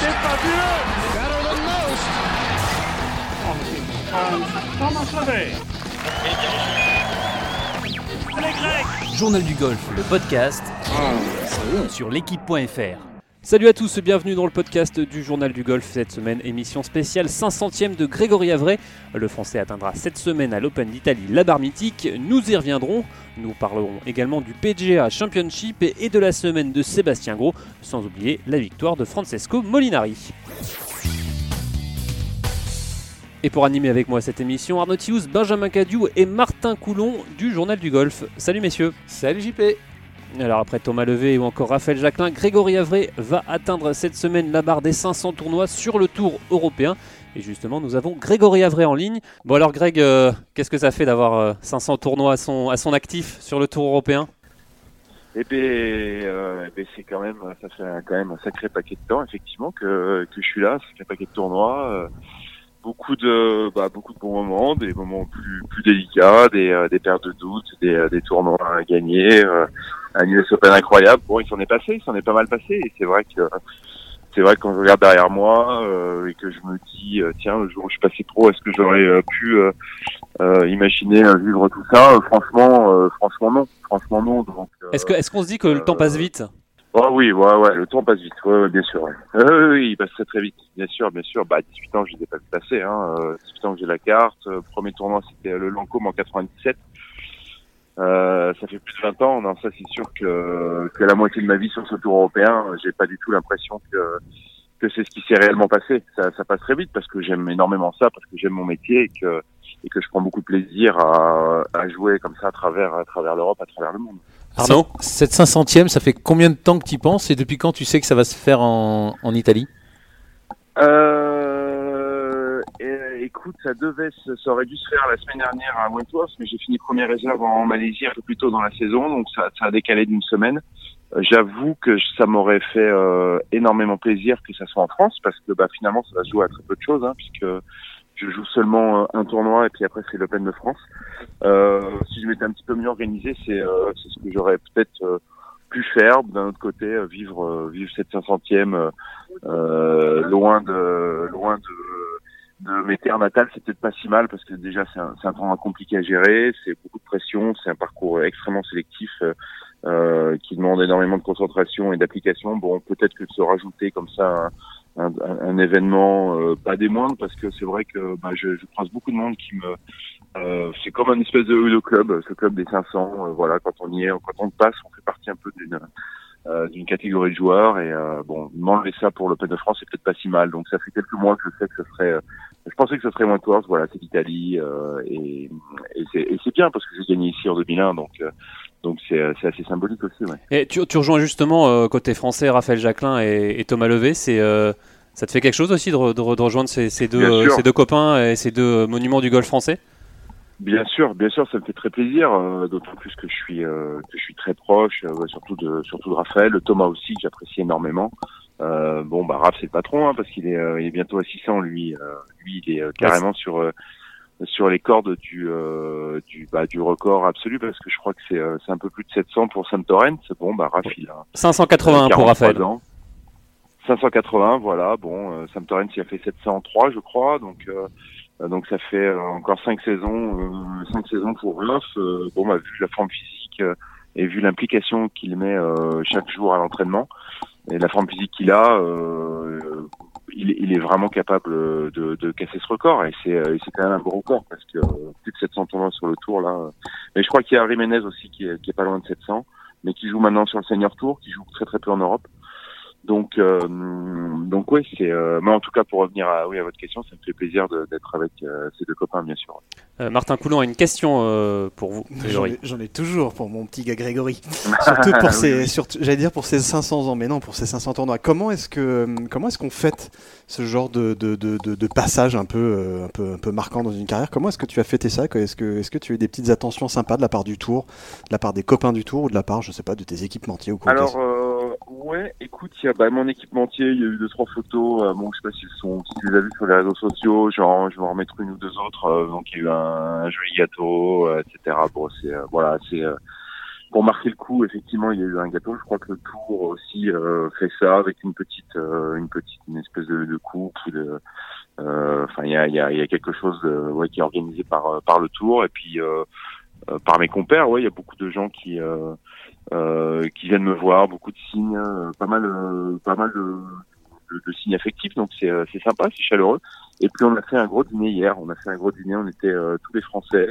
C'est fabuleux! Journal du golf, le podcast sur l'équipe.fr. Salut à tous, bienvenue dans le podcast du Journal du Golf. Cette semaine, émission spéciale 500e de Grégory Avray. Le Français atteindra cette semaine à l'Open d'Italie la barre mythique. Nous y reviendrons. Nous parlerons également du PGA Championship et de la semaine de Sébastien Gros, sans oublier la victoire de Francesco Molinari. Et pour animer avec moi cette émission, Arnaud Benjamin Cadieu et Martin Coulon du Journal du Golf. Salut messieurs. Salut JP. Alors après Thomas Levé ou encore Raphaël Jacquelin, Grégory Avray va atteindre cette semaine la barre des 500 tournois sur le tour européen. Et justement, nous avons Grégory Avray en ligne. Bon alors Greg, euh, qu'est-ce que ça fait d'avoir euh, 500 tournois à son, actif sur le tour européen? Eh bien, euh, eh ben, c'est quand même, ça fait un- quand même un sacré paquet de temps, effectivement, que, que je suis là. C'est un paquet de tournois. euh, beaucoup de, bah, beaucoup de bons moments, des moments plus, délicats, des, euh, paires de doutes, des, euh, tournois à gagner, euh, un US Open incroyable. Bon, il s'en est passé, il s'en est pas mal passé. Et c'est vrai que, c'est vrai que quand je regarde derrière moi euh, et que je me dis, euh, tiens, le jour où je suis passé pro, est-ce que j'aurais euh, pu euh, euh, imaginer vivre tout ça? Franchement, euh, franchement non, franchement non. Donc, Est-ce que- est-ce qu'on se dit que le temps passe vite? Oh oui, ouais, ouais, le temps passe vite, ouais, ouais, bien sûr. Ouais. Oui, il passe très très vite, bien sûr, bien sûr. Bah, 18 ans, je les ai pas vu passer. Hein. euh, 18 ans que j'ai la carte. Premier tournoi, c'était le Lancôme en 97. Euh, ça fait plus de 20 ans. Non, ça c'est sûr que, que la moitié de ma vie sur ce tour européen, j'ai pas du tout l'impression que que c'est ce qui s'est réellement passé. Ça, ça passe très vite parce que j'aime énormément ça, parce que j'aime mon métier et que et que je prends beaucoup de plaisir à, à jouer comme ça à travers à travers l'Europe, à travers le monde. Arnaud Cette 500e, ça fait combien de temps que tu y penses et depuis quand tu sais que ça va se faire en, en Italie? Euh, écoute, ça devait, ça aurait dû se faire la semaine dernière à Wentworth, mais j'ai fini première réserve en Malaisie un peu plus tôt dans la saison, donc ça, ça a décalé d'une semaine. Euh, J'avoue que ça m'aurait fait euh, énormément plaisir que ça soit en France, parce que bah, finalement, ça va se jouer à très peu de choses, hein, puisque je joue seulement euh, un tournoi et puis après c'est l'Open de France. Euh, si je m'étais un petit peu mieux organisé, c'est euh, ce que j'aurais peut-être euh, pu faire. D'un autre côté, vivre vivre cette 500e euh, euh, loin de loin de, de mes terres natales, c'est peut-être pas si mal parce que déjà c'est un, un tournoi compliqué à gérer, c'est beaucoup de pression, c'est un parcours extrêmement sélectif euh, euh, qui demande énormément de concentration et d'application. Bon, peut-être que se rajouter comme ça un, un, un événement euh, pas des moindres parce que c'est vrai que bah, je, je croise beaucoup de monde qui me euh, c'est comme un espèce de, de club, ce club des 500. euh, voilà, quand on y est, quand on passe, on fait partie un peu d'une euh, d'une catégorie de joueurs et euh, bon m'enlever ça pour l'Open de France c'est peut-être pas si mal donc ça fait quelques mois que je sais que ce serait euh, je pensais que ce serait Wentworth voilà c'est l'Italie euh, et, et c'est bien parce que j'ai gagné ici en 2001 donc euh, donc c'est euh, c'est assez symbolique aussi ouais. Et tu, tu rejoins justement euh, côté français Raphaël Jacquelin et, et Thomas Levé. C'est euh, ça te fait quelque chose aussi de, re- de re- de rejoindre ces, ces deux, euh, ces deux copains et ces deux monuments du golf français? Bien sûr, bien sûr, ça me fait très plaisir, euh, d'autant plus que je suis euh, que je suis très proche, euh, surtout de surtout de Raphaël, Thomas aussi que j'apprécie énormément. Euh, bon, bah Raph c'est le patron hein, parce qu'il est euh, il est bientôt à 600 lui, euh, lui il est euh, carrément sur euh, sur les cordes du euh, du bah, du record absolu parce que je crois que c'est euh, c'est un peu plus de 700 pour Sam Torrent. Bon, bah Raph il a 581 pour 43 Raphaël. ans. 580, voilà. Bon, euh, Sam Torrent, il a fait 703, je crois. Donc, donc ça fait encore cinq saisons, euh, cinq saisons pour. Euh, bon, bah, vu la forme physique euh, et vu l'implication qu'il met euh, chaque jour à l'entraînement et la forme physique qu'il a, euh, il, est- il est vraiment capable euh, de, de casser ce record. Et c'est, euh, quand même un beau record parce que euh, plus de 700 tournois sur le tour là. Mais je crois qu'il y a Jiménez aussi qui est, qui est pas loin de 700, mais qui joue maintenant sur le Senior Tour, qui joue très très peu en Europe. Donc, euh, donc oui, c'est. Euh, mais en tout cas, pour revenir à, oui, à votre question, ça me fait plaisir d'être avec euh, ces deux copains, bien sûr. Euh, Martin Coulon a une question euh, pour vous. J'en ai, toujours pour mon petit gars Grégory. Surtout pour surtout- j'allais dire pour ses 500 ans, mais non, pour ses 500 tournois. Comment est-ce que, comment est-ce qu'on fête ce genre de, de, de, de- de passage un peu, euh, un peu, un peu marquant dans une carrière? Comment est-ce que tu as fêté ça? Est-ce que, est-ce que tu as eu des petites attentions sympas de la part du Tour, de la part des copains du Tour ou de la part, je sais pas, de tes équipementiers ou quoi? Alors, euh, ouais, écoute, il y a bah, mon équipementier, il y a eu deux trois photos. euh, bon, je sais pas s'ils sont, si les as vues sur les réseaux sociaux. Genre, je vais en remettre une ou deux autres. euh, donc, il y a eu un, un joli gâteau, euh, etc. Bon, c'est euh, voilà, c'est. euh, pour marquer le coup, effectivement, il y a eu un gâteau. Je crois que le Tour aussi fait ça avec une petite, une petite, une espèce de, de coupe enfin, il y a, y, a, y a quelque chose ouais, qui est organisé par par le Tour et puis par mes compères. Ouais, il y a beaucoup de gens qui euh, qui viennent me voir, beaucoup de signes, euh, pas mal, euh, pas mal de, de, signes affectifs, donc c'est c'est sympa, c'est chaleureux. Et puis on a fait un gros dîner hier. On a fait un gros dîner. On était tous les Français,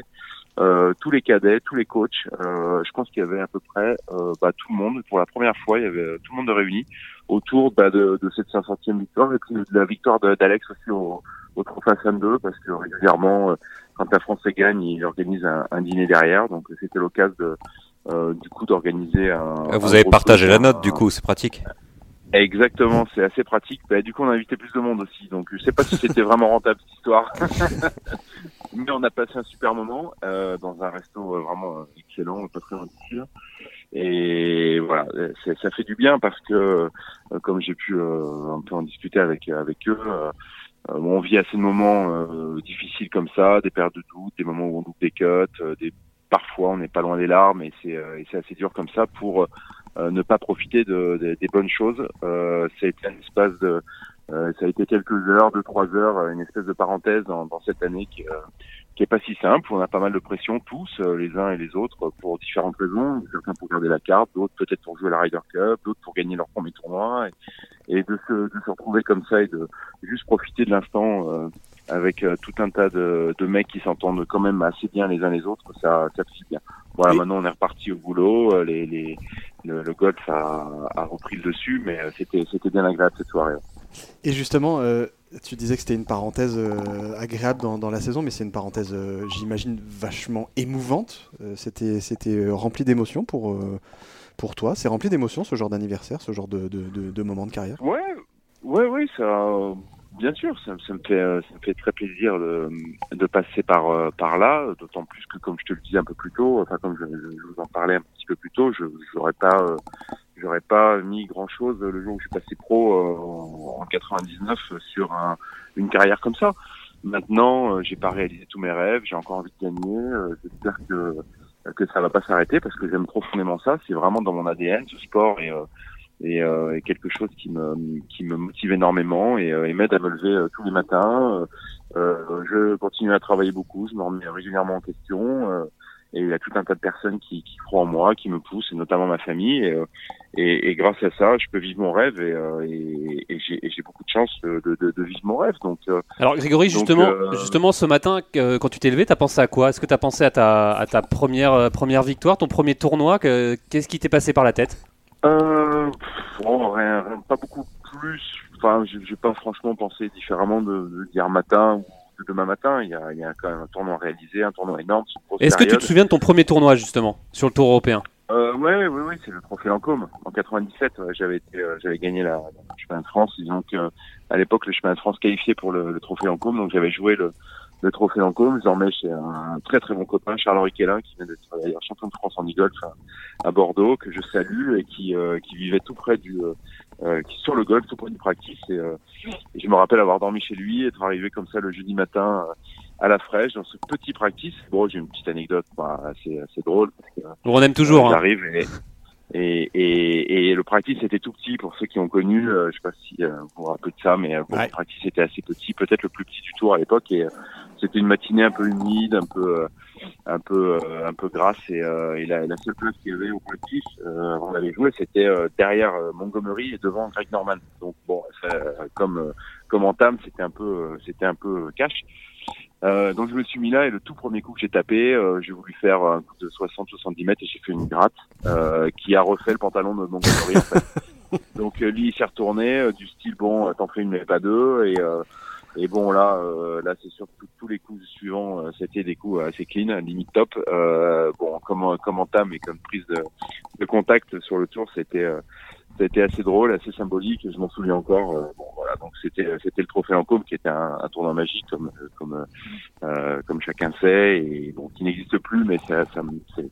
euh, tous les cadets, tous les coachs. Euh, je pense qu'il y avait à peu près euh, bah, tout le monde. Pour la première fois, il y avait tout le monde réuni autour bah, de, de, cette 500e victoire et puis de la victoire d'Alex aussi au, au Trophée 2 parce que régulièrement, quand la France gagne, il organise un, un dîner derrière. Donc c'était l'occasion de euh, du coup d'organiser un. Ah, vous avez partagé la note, du coup, c'est pratique. Exactement, c'est assez pratique. Bah, du coup, on a invité plus de monde aussi, donc je sais pas si c'était vraiment rentable cette histoire, mais on a passé un super moment euh, dans un resto euh, vraiment excellent, pas très loin Et voilà, ça fait du bien parce que, comme j'ai pu un peu en discuter avec avec eux, on vit assez de moments difficiles comme ça, des périodes de doute, des moments où on loupe des cuts, des parfois on n'est pas loin des larmes et c'est euh, assez dur comme ça pour euh, ne pas profiter de, des bonnes choses. Euh, ça a été un espace de ça a été quelques heures, deux trois heures, une espèce de parenthèse dans, dans cette année qui, qui est pas si simple. On a pas mal de pression tous, les uns et les autres, pour différentes raisons. Certains pour garder la carte, d'autres peut-être pour jouer la Ryder Cup, d'autres pour gagner leur premier tournoi. Et, et de, se, de se retrouver comme ça et de juste profiter de l'instant avec euh, tout un tas de, de mecs qui s'entendent quand même assez bien les uns les autres, ça, ça bien. Voilà, maintenant on est reparti au boulot, euh, les, les, le, golf a, a, repris le dessus, mais euh, c'était, c'était bien agréable cette soirée. Et justement, tu disais que c'était une parenthèse agréable dans, dans, la saison, mais c'est une parenthèse, j'imagine, vachement émouvante. c'était, c'était rempli d'émotions pour, pour toi. C'est rempli d'émotions ce genre d'anniversaire, ce genre de, de, de, de moment de carrière? Ouais, ouais, ouais, ça Bien sûr, ça, ça, me fait euh, ça me fait très plaisir de, de passer par euh, par là, d'autant plus que comme je te le disais un peu plus tôt, enfin comme je, je vous en parlais un petit peu plus tôt, je j'aurais pas euh, pas mis grand chose le jour où je suis passé pro en 99 sur un, une carrière comme ça. Maintenant, j'ai pas réalisé tous mes rêves, j'ai encore envie de gagner. J'espère que que ça va pas s'arrêter parce que j'aime profondément ça. C'est vraiment dans mon ADN ce sport et et, euh, et, quelque chose qui me qui me motive énormément et, euh, et m'aide à me lever euh, tous les matins. Euh, je continue à travailler beaucoup, je me remets régulièrement en question. et il y a tout un tas de personnes qui, qui croient en moi, qui me poussent, et notamment ma famille. Et, et, et grâce à ça, je peux vivre mon rêve et, et j'ai beaucoup de chance de, de, de, vivre mon rêve. Donc, Alors Grégory, justement, justement ce matin, quand tu t'es levé, tu as pensé à quoi? Est-ce que tu as pensé à ta, à ta première, première victoire, ton premier tournoi? Qu'est-ce qui t'est passé par la tête? Euh, bon, rien, pas beaucoup plus. Enfin, j'ai pas franchement pensé différemment de, de d'hier matin ou de demain matin. Il y, a, il y a quand même un tournoi réalisé, un tournoi énorme. Est-ce que tu te souviens de ton premier tournoi justement sur le Tour européen? Euh, ouais, oui, oui, c'est le trophée Lancôme. En 97, j'avais été, euh, j'avais gagné la, le chemin de France. Disons que à l'époque, le chemin de France qualifié pour le, le trophée Lancôme, donc j'avais joué le, le trophée Lancôme. Désormais, chez un très très bon copain, Charles Riquelin, qui vient d'être d'ailleurs champion de France en e-golf à, Bordeaux, que je salue et qui, euh, qui vivait tout près du, euh, euh, qui sur le golf, tout près du practice. Et, et, je me rappelle avoir dormi chez lui, être arrivé comme ça le jeudi matin à la fraîche dans ce petit practice. Bon, j'ai une petite anecdote bah, assez, assez drôle. Parce que, on aime toujours. Hein. J'arrive et et, et, et, le practice était tout petit pour ceux qui ont connu. Euh, je sais pas si euh, vous vous rappelez de ça, mais euh, le practice était assez petit, peut-être le plus petit du tour à l'époque. Et c'était une matinée un peu humide, un peu, un peu, un peu grasse. Et, et la, la, seule place qu'il y avait au practice avant d'aller jouer, c'était derrière Montgomery et devant Greg Norman. Donc bon, ça, comme comme entame, c'était un peu, c'était un peu cash. Euh, donc je me suis mis là et le tout premier coup que j'ai tapé, euh, j'ai voulu faire un coup de 60-70 mètres et j'ai fait une gratte euh, qui a refait le pantalon de mon en fait. Donc euh, lui il s'est retourné euh, du style bon t'en fais une mais pas deux et et bon là là c'est sûr que tous les coups suivants c'était des coups assez clean, limite top. bon comme comme entame et comme prise de, de contact sur le tour c'était ça a été assez drôle, assez symbolique. Je m'en souviens encore. Euh, bon, voilà, donc c'était c'était le trophée en qui était un, un, tournoi magique comme comme euh, comme chacun sait et bon qui n'existe plus, mais ça, ça c'est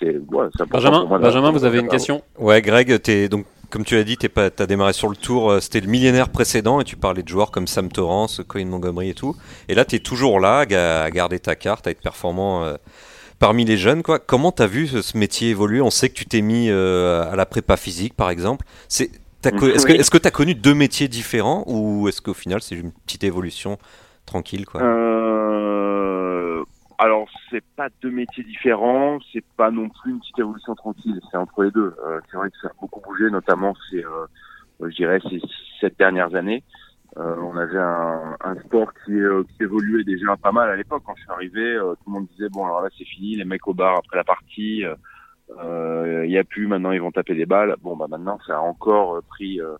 c'est ouais, Benjamin, Benjamin, vous avez une question? Ouais, Greg, es donc comme tu l'as dit, tu as démarré sur le tour, euh, c'était le millénaire précédent, et tu parlais de joueurs comme Sam Torrance, Colin Montgomery et tout. Et là, tu es toujours là, à garder ta carte, à être performant parmi les jeunes, quoi. Comment t'as vu ce, ce métier évoluer? On sait que tu t'es mis euh, à la prépa physique, par exemple. C'est, est-ce que que t'as connu deux métiers différents ou est-ce qu'au final c'est une petite évolution tranquille, quoi? Euh, c'est pas deux métiers différents, c'est pas non plus une petite évolution tranquille, c'est entre les deux. Euh, c'est vrai que ça a beaucoup bougé, notamment ces, euh, je dirais, ces sept dernières années. Euh, on avait un, sport qui, euh, qui évoluait déjà pas mal à l'époque. Quand je suis arrivé, euh, tout le monde disait bon alors là c'est fini, les mecs au bar après la partie, euh, euh, il y a plus, maintenant ils vont taper des balles. Bon bah maintenant ça a encore euh, pris euh, euh,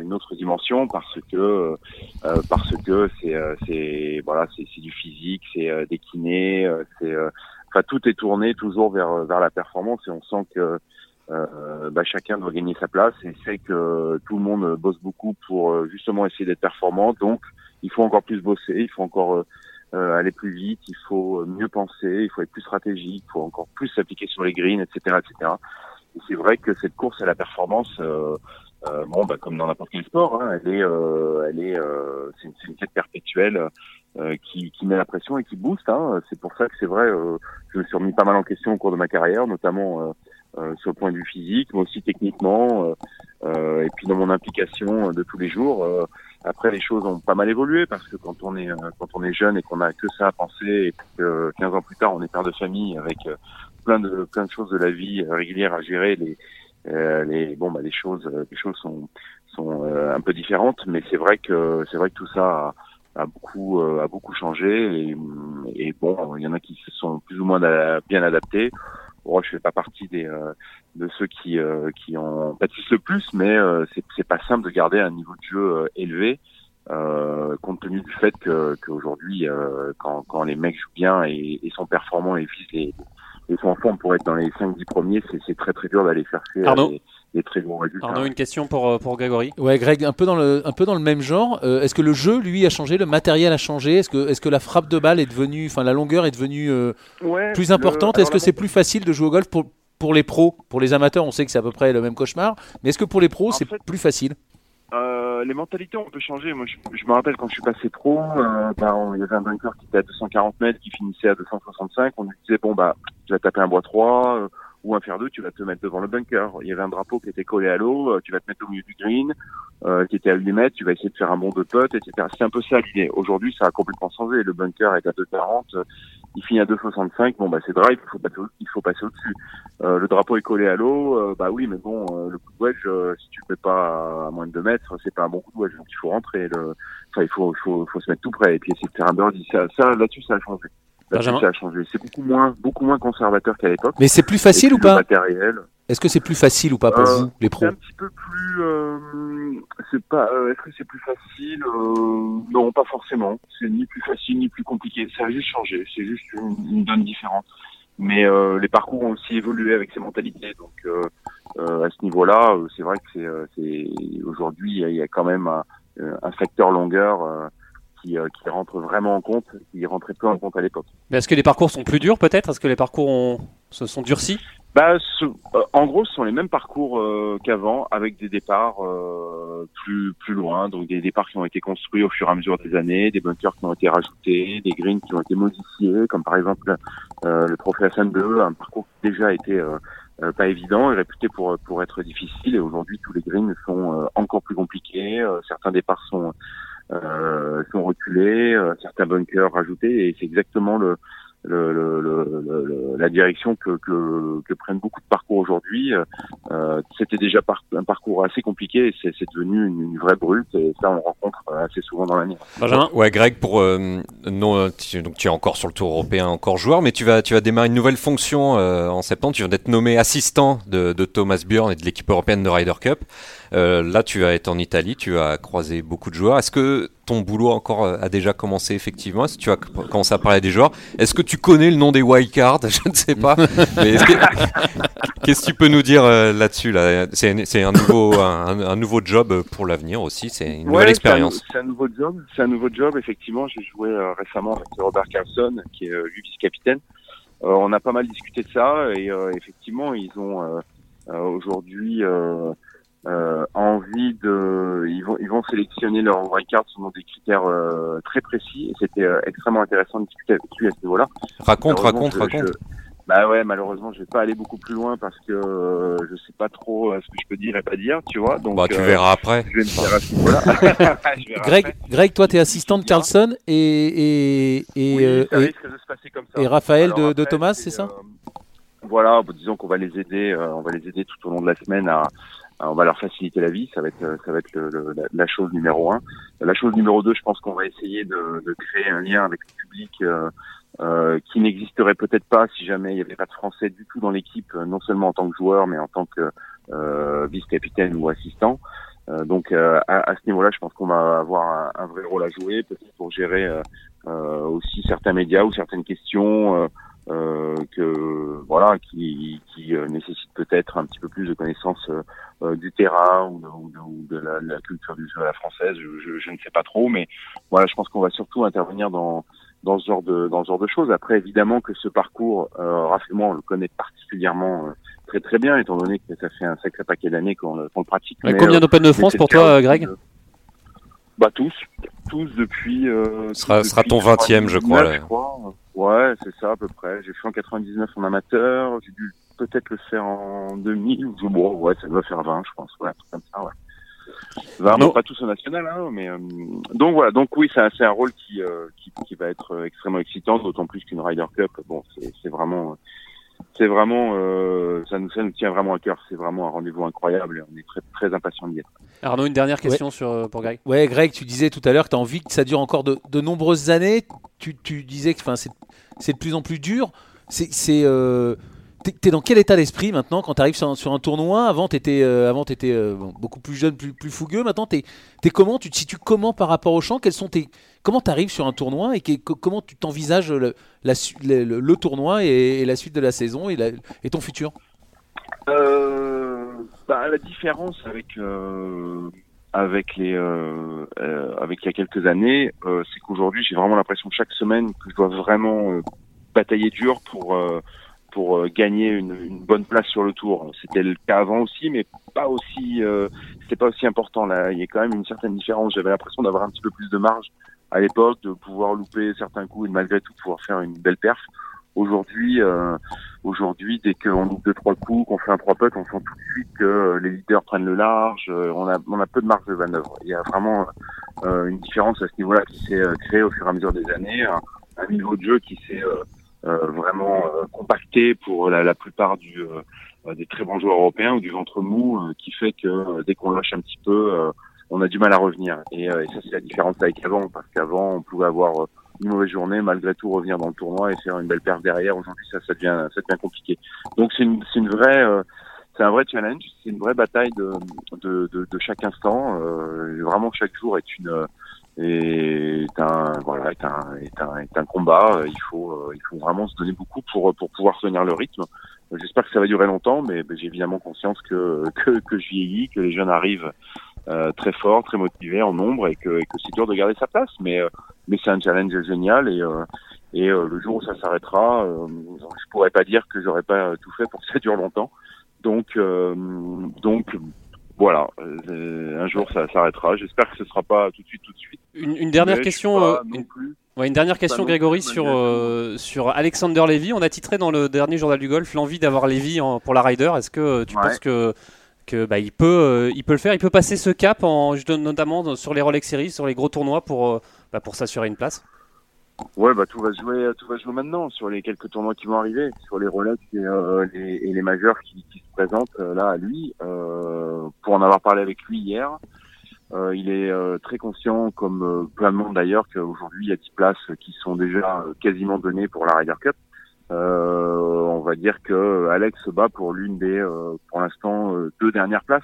une autre dimension parce que euh, euh, parce que c'est euh, c'est voilà c'est c'est du physique, c'est euh, des kinés, euh, c'est euh, enfin tout est tourné toujours vers vers la performance et on sent que euh, bah, chacun doit gagner sa place et c'est que tout le monde bosse beaucoup pour euh, justement essayer d'être performant. Donc il faut encore plus bosser, il faut encore euh, euh, aller plus vite, il faut mieux penser, il faut être plus stratégique, il faut encore plus s'appliquer sur les greens, etc., etc. Et c'est vrai que cette course à la performance, euh, bon, bah, comme dans n'importe quel sport, hein, elle est, euh, elle est, euh, c'est une, une quête perpétuelle euh, qui, qui met la pression et qui booste. Hein. C'est pour ça que c'est vrai, euh, je me suis remis pas mal en question au cours de ma carrière, notamment euh, sur le point de vue physique, mais aussi techniquement, et puis dans mon implication de tous les jours. Après, les choses ont pas mal évolué parce que quand on est quand on est jeune et qu'on a que ça à penser, et que 15 ans plus tard, on est père de famille avec plein de plein de choses de la vie régulière à gérer, les les bon bah les choses euh, les choses sont sont euh, un peu différentes, mais c'est vrai que c'est vrai que tout ça a, a beaucoup euh, a beaucoup changé et, et bon il y en a qui se sont plus ou moins bien adaptés. Bon, je fais pas partie des euh, de ceux qui euh, qui en pâtissent le plus, mais euh, c'est c'est pas simple de garder un niveau de jeu euh, élevé. Euh, compte tenu du fait que qu'aujourd'hui, euh, quand, quand les mecs jouent bien et, et sont performants et visent les, et sont en forme pour être dans les 5-10 premiers, c'est très très dur d'aller chercher euh, Arnaud des, des très bons résultats. Arnaud, une question pour, euh, pour Grégory. Ouais, Greg, un peu dans le, un peu dans le même genre. Euh, est-ce que le jeu, lui, a changé Le matériel a changé? Est-ce que, est-ce que la frappe de balle est devenue, enfin la longueur est devenue euh, Ouais, plus importante? Est-ce que c'est plus facile de jouer au golf pour, pour les pros? Pour les amateurs, on sait que c'est à peu près le même cauchemar. Mais est-ce que pour les pros, c'est plus facile? Euh, les mentalités ont un peu changé. Moi, je, je me rappelle quand je suis passé pro, euh, bah, on- il y avait un bunker qui était à 240 mètres, qui finissait à 265. On lui disait bon bah, tu vas taper un bois 3 euh, ou un fer 2, tu vas te mettre devant le bunker. Il y avait un drapeau qui était collé à l'eau, euh, tu vas te mettre au milieu du green, euh, qui était à 8 mètres, tu vas essayer de faire un bond de putt, etc. C'est un peu ça l'idée. Aujourd'hui, ça a complètement changé. Le bunker est à 240, euh, il finit à 265. Bon bah, c'est drive, il faut passer, il faut passer au-dessus. Euh, le drapeau est collé à l'eau, euh, bah oui, mais bon, euh, le coup de wedge, si tu le fais pas à moins de 2 mètres, c'est pas un bon coup de wedge, donc il faut rentrer. Le... Enfin, il faut, faut, faut se mettre tout près et puis essayer de faire un birdie. Ça, ça là-dessus, ça a changé. Benjamin ça a changé. C'est beaucoup moins, beaucoup moins conservateur qu'à l'époque. Mais c'est plus facile ou pas. Est-ce que c'est plus facile ou pas pour Euh, vous, les C'est pros un petit peu plus. Euh, c'est pas. euh, Est-ce que c'est plus facile euh, Non, pas forcément. C'est ni plus facile ni plus compliqué. Ça a juste changé. C'est juste une, une donne différente. Mais euh, les parcours ont aussi évolué avec ces mentalités. Donc euh, euh, à ce niveau-là, c'est vrai que c'est. c'est Aujourd'hui, il y a- il y, a quand même un, un facteur longueur euh, qui, euh, qui rentre vraiment en compte, qui rentrait peu en compte à l'époque. Mais Est-ce que les parcours sont plus durs peut-être? Est-ce que les parcours ont- se sont durcis? Bah, ce- euh, en gros, ce sont les mêmes parcours euh, qu'avant, avec des départs euh, plus plus loin, donc des départs qui ont été construits au fur et à mesure des années, des bunkers qui ont été rajoutés, des greens qui ont été modifiés, comme par exemple le Trophée Hassan 2, un parcours qui déjà été euh, pas évident et réputé pour pour être difficile. Et aujourd'hui, tous les greens sont encore plus compliqués. Certains départs sont euh, sont reculés, euh, certains bunkers rajoutés, et c'est exactement le le, le, le, le- la direction que, que, que prennent beaucoup de parcours aujourd'hui. Euh, C'était déjà par- un parcours assez compliqué et c'est c'est devenu une, une vraie brute et ça on rencontre assez souvent dans l'année. Benjamin Ouais, Greg, pour euh, non, euh, tu, donc tu es encore sur le Tour européen, encore joueur, mais tu vas tu vas démarrer une nouvelle fonction euh, en septembre. Tu viens d'être nommé assistant de, de Thomas Bjorn et de l'équipe européenne de Ryder Cup. Euh, là, tu vas être en Italie, tu vas croiser beaucoup de joueurs. Est-ce que ton boulot encore euh, a déjà commencé effectivement? Est-ce que tu vas commencer à parler des joueurs? Est-ce que tu connais le nom des wildcards? Je ne sais pas. mais est-ce que- qu'est-ce que tu peux nous dire euh, là-dessus là? C'est c'est un nouveau un, un nouveau job pour l'avenir aussi. C'est une nouvelle expérience. C'est un, nouveau job. C'est un nouveau job. Effectivement, j'ai joué euh, récemment avec Robert Carlson, qui est lui vice-capitaine. Euh, on a pas mal discuté de ça et euh, effectivement, ils ont aujourd'hui euh, euh, envie de, ils vont, ils vont sélectionner leur wildcard selon des critères très précis et c'était extrêmement intéressant de discuter avec lui à ce niveau-là. Raconte, raconte, raconte. Bah ouais, malheureusement, je vais pas aller beaucoup plus loin parce que euh, je sais pas trop euh, ce que je peux dire et pas dire, tu vois. Donc, bah, tu euh, verras après. Je vais me faire à ce niveau-là. Greg, Greg, toi, tu es assistant de Carlson et et et, oui, et, et, Raphaël de, de, Thomas, c'est ça Voilà, disons qu'on va les aider, on va les aider tout au long de la semaine à, on va leur faciliter la vie, ça va être, ça va être le, la, la, chose numéro un. La chose numéro deux, je pense qu'on va essayer de, de, créer un lien avec le public euh, euh, qui n'existerait peut-être pas si jamais il n'y avait pas de Français du tout dans l'équipe, euh, non seulement en tant que joueur, mais en tant que euh, vice-capitaine ou assistant. Euh, donc à, à, ce niveau-là, je pense qu'on va avoir un, vrai rôle à jouer, peut-être pour gérer aussi certains médias ou certaines questions que voilà qui, qui nécessitent peut-être un petit peu plus de connaissances du terrain ou de, ou de, la, la, culture du jeu à la française. Je, je, je, ne sais pas trop, mais voilà, je pense qu'on va surtout intervenir dans dans ce genre de dans ce genre de choses. Après, évidemment que ce parcours, euh, Raphaël, on le connaît particulièrement euh, très très bien, étant donné que ça fait un sacré paquet d'années qu'on le pratique. Mais combien d'Open de France pour toi, Greg? Bah tous, tous depuis. Euh, ce sera, sera ton 20 je crois. Je crois. Ouais, c'est ça à peu près. J'ai fait en 99 en amateur. J'ai dû peut-être le faire en 2000. Bon, ouais, ça doit faire 20, je pense. Ouais, comme ça, ouais. Vraiment pas tous au national, hein, mais euh, donc voilà. Donc oui, c'est un, rôle qui, euh, qui, qui va être euh, extrêmement excitant, d'autant plus qu'une Ryder Cup, bon, c'est vraiment, c'est vraiment, ça nous ça nous tient vraiment à cœur. C'est vraiment un rendez-vous incroyable et on est très très impatient d'y être. Arnaud, une dernière question sur pour Greg. Ouais, Greg, tu disais tout à l'heure que tu as envie que ça dure encore de, de nombreuses années. Tu, tu disais que, c'est de plus en plus dur. C'est T'es dans quel état d'esprit maintenant quand tu arrives sur un, tournoi? Avant, tu étais, euh, avant, étais euh, beaucoup plus jeune, plus, fougueux. Maintenant, tu es, comment? Tu te situes comment par rapport au champ Quels sont tes, Comment tu arrives sur un tournoi et comment tu t'envisages le, tournoi et, la suite de la saison et, et ton futur? Euh, bah, La différence avec, avec, les, avec il y a quelques années, c'est qu'aujourd'hui, j'ai vraiment l'impression chaque semaine que je dois vraiment batailler dur pour pour euh, gagner une, une, bonne place sur le tour. C'était le cas avant aussi, mais pas aussi, euh, c'était pas aussi important. Là, il y a quand même une certaine différence. J'avais l'impression d'avoir un petit peu plus de marge à l'époque, de pouvoir louper certains coups et malgré tout pouvoir faire une belle perf. Aujourd'hui, euh, aujourd'hui, dès qu'on loupe deux trois coups, qu'on fait un trois putt, on sent tout de suite que les leaders prennent le large. on a, on a peu de marge de manœuvre. Il y a vraiment une différence à ce niveau-là qui s'est créée au fur et à mesure des années, un, un niveau de jeu qui s'est euh, vraiment euh, compacté pour la, la plupart du, euh, des très bons joueurs européens ou du ventre mou qui fait que dès qu'on lâche un petit peu, on a du mal à revenir. Et, et ça, c'est la différence avec avant, parce qu'avant, on pouvait avoir une mauvaise journée, malgré tout revenir dans le tournoi et faire une belle perte derrière. Aujourd'hui, ça, ça devient, ça devient compliqué. Donc, c'est une, c'est une vraie, c'est un vrai challenge, c'est une vraie bataille de, de, de, de chaque instant. Euh, vraiment, chaque jour est une, est un voilà est un est un, est un combat. Il faut euh, il faut vraiment se donner beaucoup pour pour pouvoir tenir le rythme. J'espère que ça va durer longtemps, mais j'ai évidemment conscience que, que que je vieillis, que les jeunes arrivent euh, très forts, très motivés en nombre et que, et que c'est dur de garder sa place. Mais euh, mais c'est un challenge génial et euh, et le jour où ça s'arrêtera, je pourrais pas dire que j'aurais pas tout fait pour que ça dure longtemps. Donc donc voilà, euh, un jour ça s'arrêtera. J'espère que ce sera pas tout de suite, tout de suite. Une, dernière question. Euh, une, dernière question, Grégory, sur, euh, sur Alexander Levy. On a titré dans le dernier journal du golf l'envie d'avoir Levy pour la Ryder. Est-ce que tu penses que, que bah, il, peut, il peut le faire? Il peut passer ce cap, en, notamment sur les Rolex Series, sur les gros tournois, pour, bah, pour s'assurer une place? Ouais, bah tout va jouer, tout va jouer maintenant sur les quelques tournois qui vont arriver, sur les Rolex et, euh, les, et les majeurs qui, qui se présentent euh, là à lui. Euh, pour en avoir parlé avec lui hier, euh, il est euh, très conscient, comme plein de monde d'ailleurs, qu'aujourd'hui il y a 10 places qui sont déjà quasiment données pour la Ryder Cup. on va dire que Alex se bat pour l'une des, pour l'instant, deux dernières places.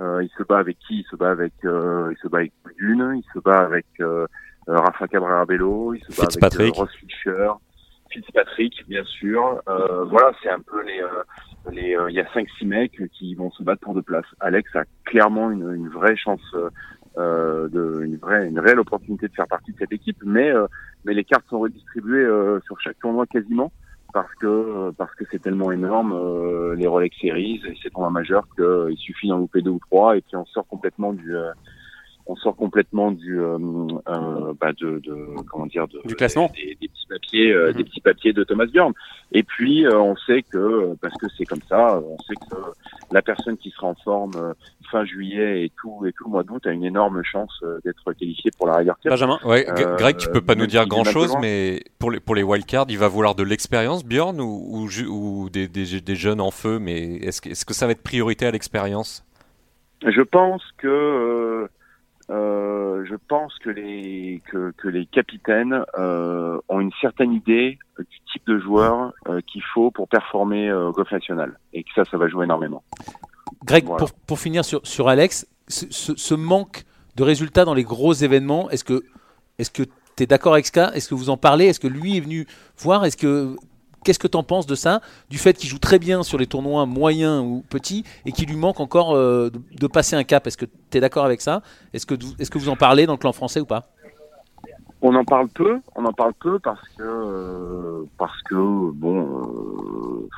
il se bat avec qui? Il se bat avec, il se bat avec Dune, il se bat avec euh, Rafa Cabrera Bello, il se bat avec euh, Ross Fischer, Fitzpatrick, bien sûr. Euh, voilà, c'est un peu les, les, il y a cinq six mecs qui vont se battre pour deux places. Alex a clairement une, une vraie chance, euh, de, une vraie, une réelle opportunité de faire partie de cette équipe, mais mais les cartes sont redistribuées sur chaque tournoi quasiment parce que parce que c'est tellement énorme les Rolex Series et ces tournois majeurs qu'il suffit d'en louper deux ou trois et puis on sort complètement du on sort complètement du euh, euh, bah de, de, comment dire de, du classement. des, des petits papiers euh, des petits papiers de Thomas Bjorn et puis euh, on sait que parce que c'est comme ça on sait que la personne qui sera en forme euh, fin juillet et tout et tout le mois d'août a une énorme chance euh, d'être qualifié pour la Ryder Cup. Benjamin Ouais, Euh, Greg, tu peux pas nous dire grand chose, mais pour les, pour les wildcards, il va vouloir de l'expérience, Bjorn, ou, ou des, des, des jeunes en feu, mais est-ce que, est-ce que ça va être priorité à l'expérience? Je pense que euh, je pense que les que, que les capitaines euh, ont une certaine idée du type de joueur euh, qu'il faut pour performer au golf national et que ça ça va jouer énormément. Greg, Voilà. pour, pour finir sur, sur Alex, ce, ce- ce manque de résultats dans les gros événements, est-ce que est-ce que tu es d'accord avec ça? Est-ce que vous en parlez? Est-ce que lui est venu voir? Est-ce que qu'est-ce que tu en penses de ça Du fait qu'il joue très bien sur les tournois moyens ou petits et qu'il lui manque encore euh, de, passer un cap? Est-ce que tu es d'accord avec ça? Est-ce que est-ce que vous en parlez dans le clan français ou pas? On en parle peu, on en parle peu parce que euh, parce que bon euh,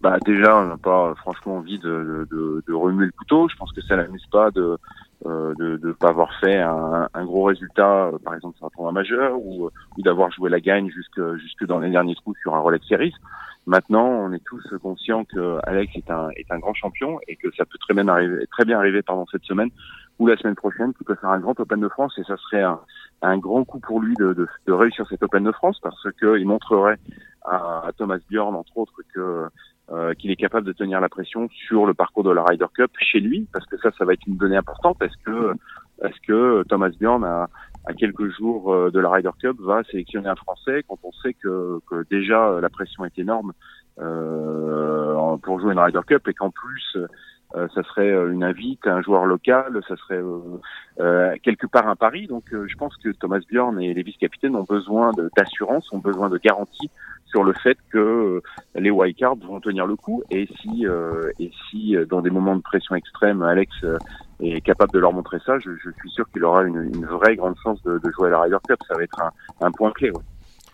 bah déjà on n'a pas franchement envie de, de, de remuer le couteau. Je pense que ça l'amuse pas de de ne pas avoir fait un, un gros résultat, euh, par exemple sur un tournoi majeur, ou, ou d'avoir joué la gagne jusque jusque dans les derniers trous sur un Rolex Series. Maintenant, on est tous conscients que Alex est un est un grand champion et que ça peut très bien arriver très bien arriver pendant cette semaine ou la semaine prochaine, qu'il peut faire un grand Open de France et ça serait un, un grand coup pour lui de, de, de réussir cet Open de France parce que il montrerait à, à Thomas Bjorn entre autres que euh, qu'il est capable de tenir la pression sur le parcours de la Ryder Cup chez lui parce que ça ça va être une donnée importante est-ce que est-ce que Thomas Bjorn a à quelques jours euh, de la Ryder Cup va sélectionner un Français quand on sait que, que déjà euh, la pression est énorme euh, pour jouer une Ryder Cup et qu'en plus euh, ça serait euh, une invite à un joueur local, ça serait euh, quelque part un pari. Donc je pense que Thomas Bjorn et les vice-capitaines ont besoin d'assurance, ont besoin de garantie sur le fait que euh, les wildcards vont tenir le coup. Et si, euh, et si euh, dans des moments de pression extrême, Alex est capable de leur montrer ça, je, je suis sûr qu'il aura une, une vraie grande chance de, de jouer à la Ryder Cup. Ça va être un, un point clé. ouais.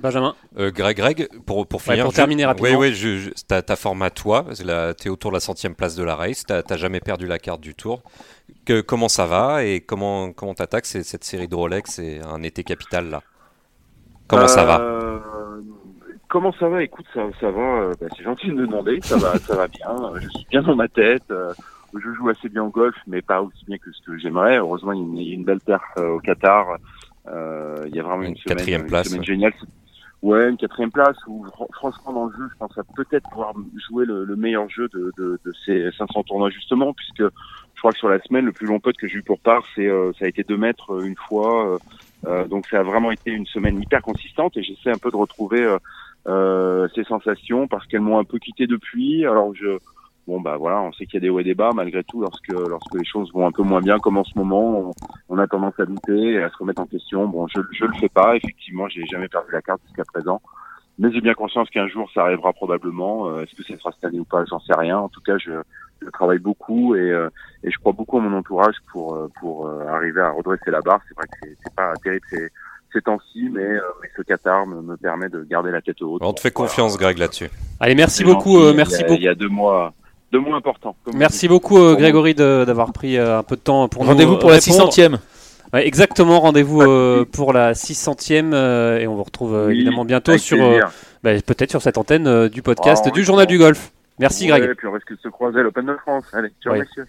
Benjamin Euh, Greg, Greg, pour, pour Ouais, finir. pour je- terminer rapidement. Oui, oui, je, je, ta, ta forme à toi, là, t'es autour de la centième place de la race, t'as t'as jamais perdu la carte du tour. Que, comment ça va et comment comment t'attaques ces- cette série de Rolex et un été capital là? Comment ça va? Comment ça va? Écoute, ça, ça va. euh, bah, c'est gentil de me demander. Ça va, ça va bien. Je suis bien dans ma tête. euh, Je joue assez bien au golf, mais pas aussi bien que ce que j'aimerais. Heureusement, il y a une, il y a une belle perf euh, au Qatar. Euh, il y a vraiment Une une, semaine, quatrième une place, semaine ouais. géniale. Ouais, une quatrième place où fr- franchement dans le jeu, je pense à peut-être pouvoir jouer le, le meilleur jeu de, de, de ces 500 tournois justement, puisque je crois que sur la semaine, le plus long putt que j'ai eu pour part, c'est euh, ça a été deux mètres une fois. euh, donc ça a vraiment été une semaine hyper consistante et j'essaie un peu de retrouver ces sensations parce qu'elles m'ont un peu quitté depuis. Alors je bon bah voilà, on sait qu'il y a des hauts et des bas malgré tout lorsque lorsque les choses vont un peu moins bien comme en ce moment, on, on a tendance à douter et à se remettre en question. Bon, je je le fais pas effectivement, j'ai jamais perdu la carte jusqu'à présent. Mais j'ai bien conscience qu'un jour ça arrivera probablement. Euh, Est-ce que ça sera cette année ou pas, j'en sais rien. En tout cas, je, je travaille beaucoup et, euh, et je crois beaucoup à mon entourage pour euh, pour euh, arriver à redresser la barre. C'est vrai que c'est- c'est pas terrible ces, ces temps-ci, mais, euh, mais ce Qatar me, me permet de garder la tête haute. On te fait Voilà. confiance, Greg, là-dessus. Allez, merci beaucoup, gentil. euh, Il y merci a- beaucoup. Il y a deux mois, deux mois importants. Merci beaucoup euh, Grégory de- d'avoir pris euh, un peu de temps pour nous Rendez-vous pour la répondre. 600e. Ouais, exactement, rendez-vous euh, pour la 600e euh, et on vous retrouve euh, Oui, évidemment bientôt sur euh, bah, peut-être sur cette antenne euh, du podcast Ah, du oui, journal bon. du golf. Merci Ouais, Greg. puis on risque de se croiser à l'Open de France. Allez, ciao Ouais. messieurs.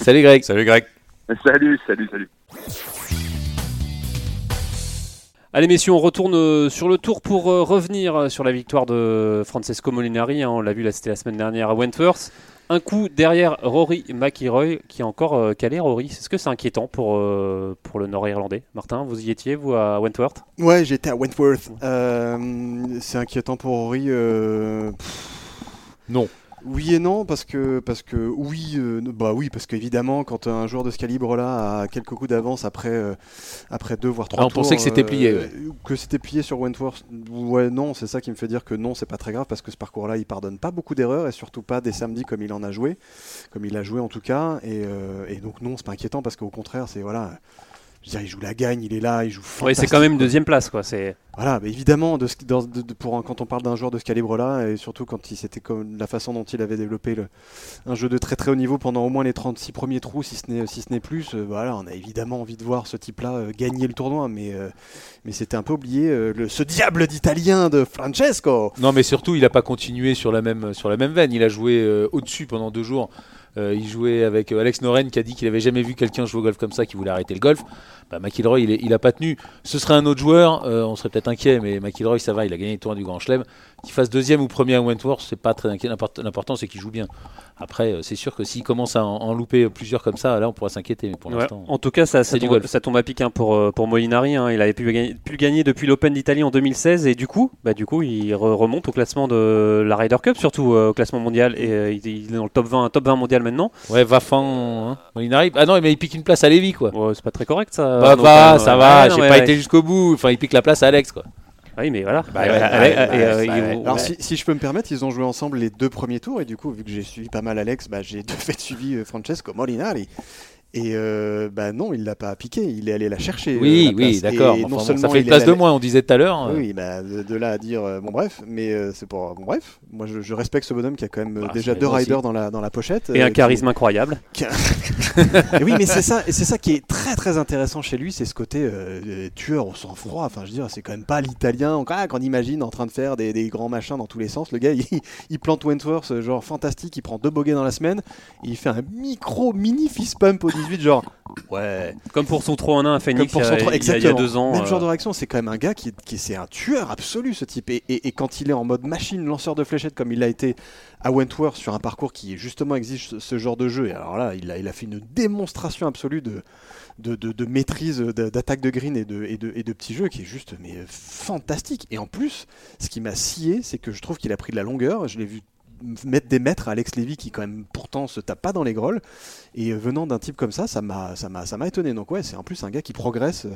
Salut Greg. Salut, Greg. Salut, salut, salut. Allez messieurs, on retourne euh, sur le tour pour euh, revenir euh, sur la victoire de Francesco Molinari. hein, on l'a vu là, c'était la semaine dernière à Wentworth. Un coup derrière Rory McIlroy qui a encore euh, calé Rory. Est-ce que c'est inquiétant pour, euh, pour le Nord-Irlandais? Martin, vous y étiez vous à Wentworth? Ouais, j'étais à Wentworth. Euh, c'est inquiétant pour Rory. euh, Non. Oui et non parce que parce que oui euh, bah oui parce qu'évidemment quand un joueur de ce calibre là a quelques coups d'avance après euh, après deux voire trois Ah, on tours, pensait que c'était plié, ouais. que c'était plié sur Wentworth ouais non c'est ça qui me fait dire que non c'est pas très grave parce que ce parcours là il pardonne pas beaucoup d'erreurs et surtout pas des samedis comme il en a joué comme il a joué en tout cas et, euh, et donc non c'est pas inquiétant parce qu'au contraire c'est voilà je veux dire, il joue la gagne, il est là, il joue Oui, c'est quand même deuxième place, quoi. C'est voilà, mais évidemment, de, dans, de, pour, quand on parle d'un joueur de ce calibre-là, et surtout quand il c'était comme la façon dont il avait développé le, un jeu de très très haut niveau pendant au moins les 36 premiers trous, si ce n'est si ce n'est plus, euh, voilà, on a évidemment envie de voir ce type-là euh, gagner le tournoi, mais euh, mais c'était un peu oublié le, ce diable d'Italien de Francesco. Non, mais surtout, il n'a pas continué sur la même sur la même veine. Il a joué au-dessus pendant deux jours. Il jouait avec Alex Noren qui a dit qu'il avait jamais vu quelqu'un jouer au golf comme ça, qui voulait arrêter le golf bah, McIlroy, il, pas tenu. Ce serait un autre joueur, euh, on serait peut-être inquiet, mais McIlroy, ça va, il a gagné le tournoi du Grand Chelem. Qu'il fasse deuxième ou premier à Wentworth, c'est pas très inquiet. L'important, c'est qu'il joue bien. Après, euh, c'est sûr que s'il commence à en, louper plusieurs comme ça, là, on pourra s'inquiéter. Mais pour l'instant, en tout cas, ça, ça, tombe, ça tombe à pic hein, pour, euh, pour Molinari. Hein. Il avait pu, gagner, pu gagner depuis l'Open d'Italie en 2016 et du coup, bah, du coup, il remonte au classement de la Ryder Cup, surtout au classement mondial. Et il, est dans le top 20, top 20 mondial maintenant. Ouais, Vafan, hein. Molinari. Ah non, mais il pique une place à Lévy, quoi. c'est pas très correct, ça. Bah, va, ça va. J'ai pas été jusqu'au bout. Enfin, il pique la place à Alex, quoi. Oui, mais voilà. Alors, si, je peux me permettre, ils ont joué ensemble les deux premiers tours, et du coup, vu que j'ai suivi pas mal Alex, bah, j'ai de fait suivi euh, Francesco Molinari. Et euh, bah non, il l'a pas piqué, il est allé la chercher. Oui, euh, oui, d'accord. ça fait une place de moins, on disait tout à l'heure. Oui, bah, de, là à dire euh, bon bref, mais c'est pour bon bref. Moi, je, respecte ce bonhomme qui a quand même déjà deux riders dans la dans la pochette et un charisme incroyable. oui, mais c'est ça, c'est ça qui est très très intéressant chez lui, c'est ce côté tueur au sang-froid. Enfin, je veux dire, c'est quand même pas l'italien ah, qu'on imagine en train de faire des, des, grands machins dans tous les sens. Le gars, il, il plante Wentworth, genre fantastique, il prend deux bogeys dans la semaine, il fait un micro mini fist pump au 18, genre ouais. Comme pour son 3 en 1 à Phoenix pour son il, y a, il, y a, deux ans. Même genre euh. de réaction, c'est quand même un gars qui, qui c'est un tueur absolu ce type. Et, et, quand il est en mode machine, lanceur de fléchettes comme il l'a été à Wentworth sur un parcours qui justement exige ce, genre de jeu, et alors là, il a, il a fait une démonstration absolue de. De, de, maîtrise d'attaque de green et de, et, de, et de petits jeux qui est juste mais fantastique. Et en plus, ce qui m'a scié, c'est que je trouve qu'il a pris de la longueur. Je l'ai vu mettre des mètres à Alex Levy qui quand même pourtant se tape pas dans les grolles et euh, venant d'un type comme ça ça m'a ça m'a ça m'a étonné. Donc ouais c'est en plus un gars qui progresse.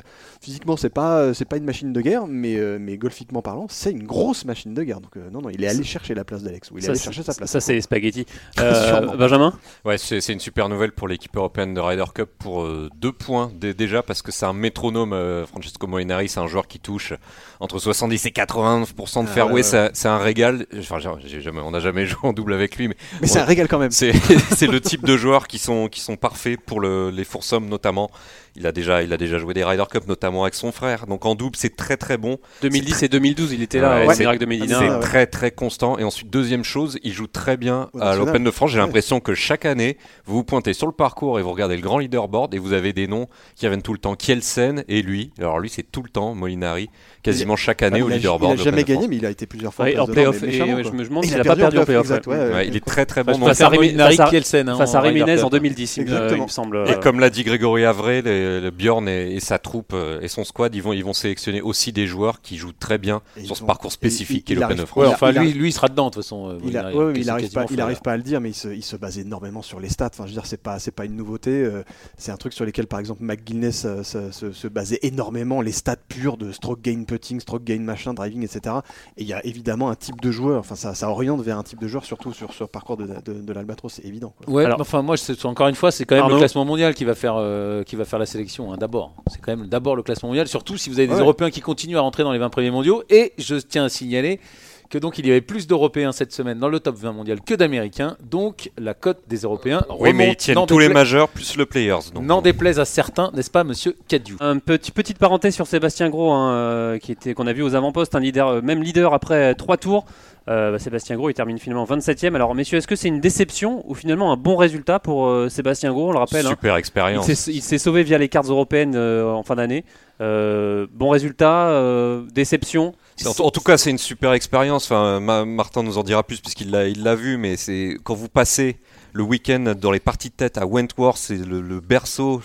Physiquement c'est pas euh, c'est pas une machine de guerre mais euh, mais golfiquement parlant c'est une grosse machine de guerre. Donc non non il est allé chercher la place d'Alex il est allé chercher sa place. ça c'est spaghetti Benjamin? Ouais c'est une super nouvelle pour l'équipe européenne de Ryder Cup pour deux points déjà parce que c'est un métronome Francesco Molinari c'est un joueur qui touche entre 70 et 80% de ah, fairway. c'est un régal. Enfin jamais on n'a jamais joué en double avec lui. Mais, mais c'est un régal quand même. C'est le type de joueurs qui sont, qui sont parfaits pour le, les foursommes notamment. Il a, déjà, il a déjà joué des Ryder Cup, notamment avec son frère. Donc en double, c'est très très bon. 2010 et 2012, il était là. Ouais, c'est 2011. C'est très très constant. Et ensuite, deuxième chose, il joue très bien à l'Open de France. J'ai l'impression que chaque année, vous vous pointez sur le parcours et vous regardez le grand leaderboard et vous avez des noms qui reviennent tout le temps. Kielsen et lui. Alors lui, c'est tout le temps Molinari, quasiment chaque année au leaderboard. Il n'a jamais gagné, mais il a été plusieurs fois en playoff. je me demande s'il n'a pas perdu en playoff. Il est très très bon. Face à Kielsen. Face à Jiménez en 2010, il me semble. Et comme l'a dit Grégory Avray, le Bjorn et, sa troupe euh, et son squad, ils vont, ils vont sélectionner aussi des joueurs qui jouent très bien sur ce parcours spécifique qui est l'Open of France. enfin, lui, lui, il sera dedans de toute façon. Euh, il, n'arrive pas, il arrive pas à le dire, mais il se, il se, base énormément sur les stats. Enfin, je veux dire, c'est pas, c'est pas une nouveauté. Euh, c'est un truc sur lequel, par exemple, McGuinness se, se, basait énormément. Les stats purs de stroke gain putting, stroke gain machin, driving, etc. Et il y a évidemment un type de joueur. Enfin, ça, ça oriente vers un type de joueur, surtout sur ce parcours de, de, l'Albatros, c'est évident. Ouais, enfin, moi, encore une fois, c'est quand même le classement mondial qui va faire, qui va faire la sélection. Hein, d'abord, c'est quand même d'abord le classement mondial, surtout si vous avez des Européens qui continuent à rentrer dans les 20 premiers mondiaux. Et je tiens à signaler que donc il y avait plus d'Européens cette semaine dans le top 20 mondial que d'Américains. Donc la cote des Européens oui, mais ils tiennent tous les majeurs plus le players. N'en déplaise à certains, n'est-ce pas, Monsieur Cadieu Un petit petite parenthèse sur Sébastien Gros, hein, euh, qui était qu'on a vu aux avant-postes, un leader, euh, même leader après trois tours. Euh, bah, Sébastien Gros, il termine finalement 27ème. Alors, messieurs, est-ce que c'est une déception ou finalement un bon résultat pour Sébastien Gros? On le rappelle. Hein. Super expérience. Il s'est sauvé via les cartes européennes en fin d'année. Euh, bon résultat, euh, déception. En, tout cas, c'est une super expérience. Enfin, Martin nous en dira plus puisqu'il l'a, vu, mais c'est quand vous passez le week-end dans les parties de tête à Wentworth, c'est le, berceau,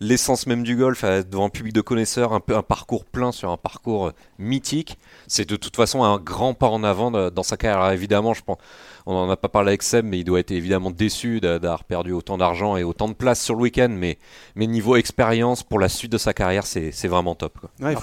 l'essence même du golf, devant un public de connaisseurs, un, parcours plein sur un parcours mythique. C'est de toute façon un grand pas en avant dans sa carrière. évidemment, je pense on n'en a pas parlé avec Seb, mais il doit être évidemment déçu d'avoir perdu autant d'argent et autant de place sur le week-end. Mais, mais niveau expérience, pour la suite de sa carrière, c'est vraiment top. il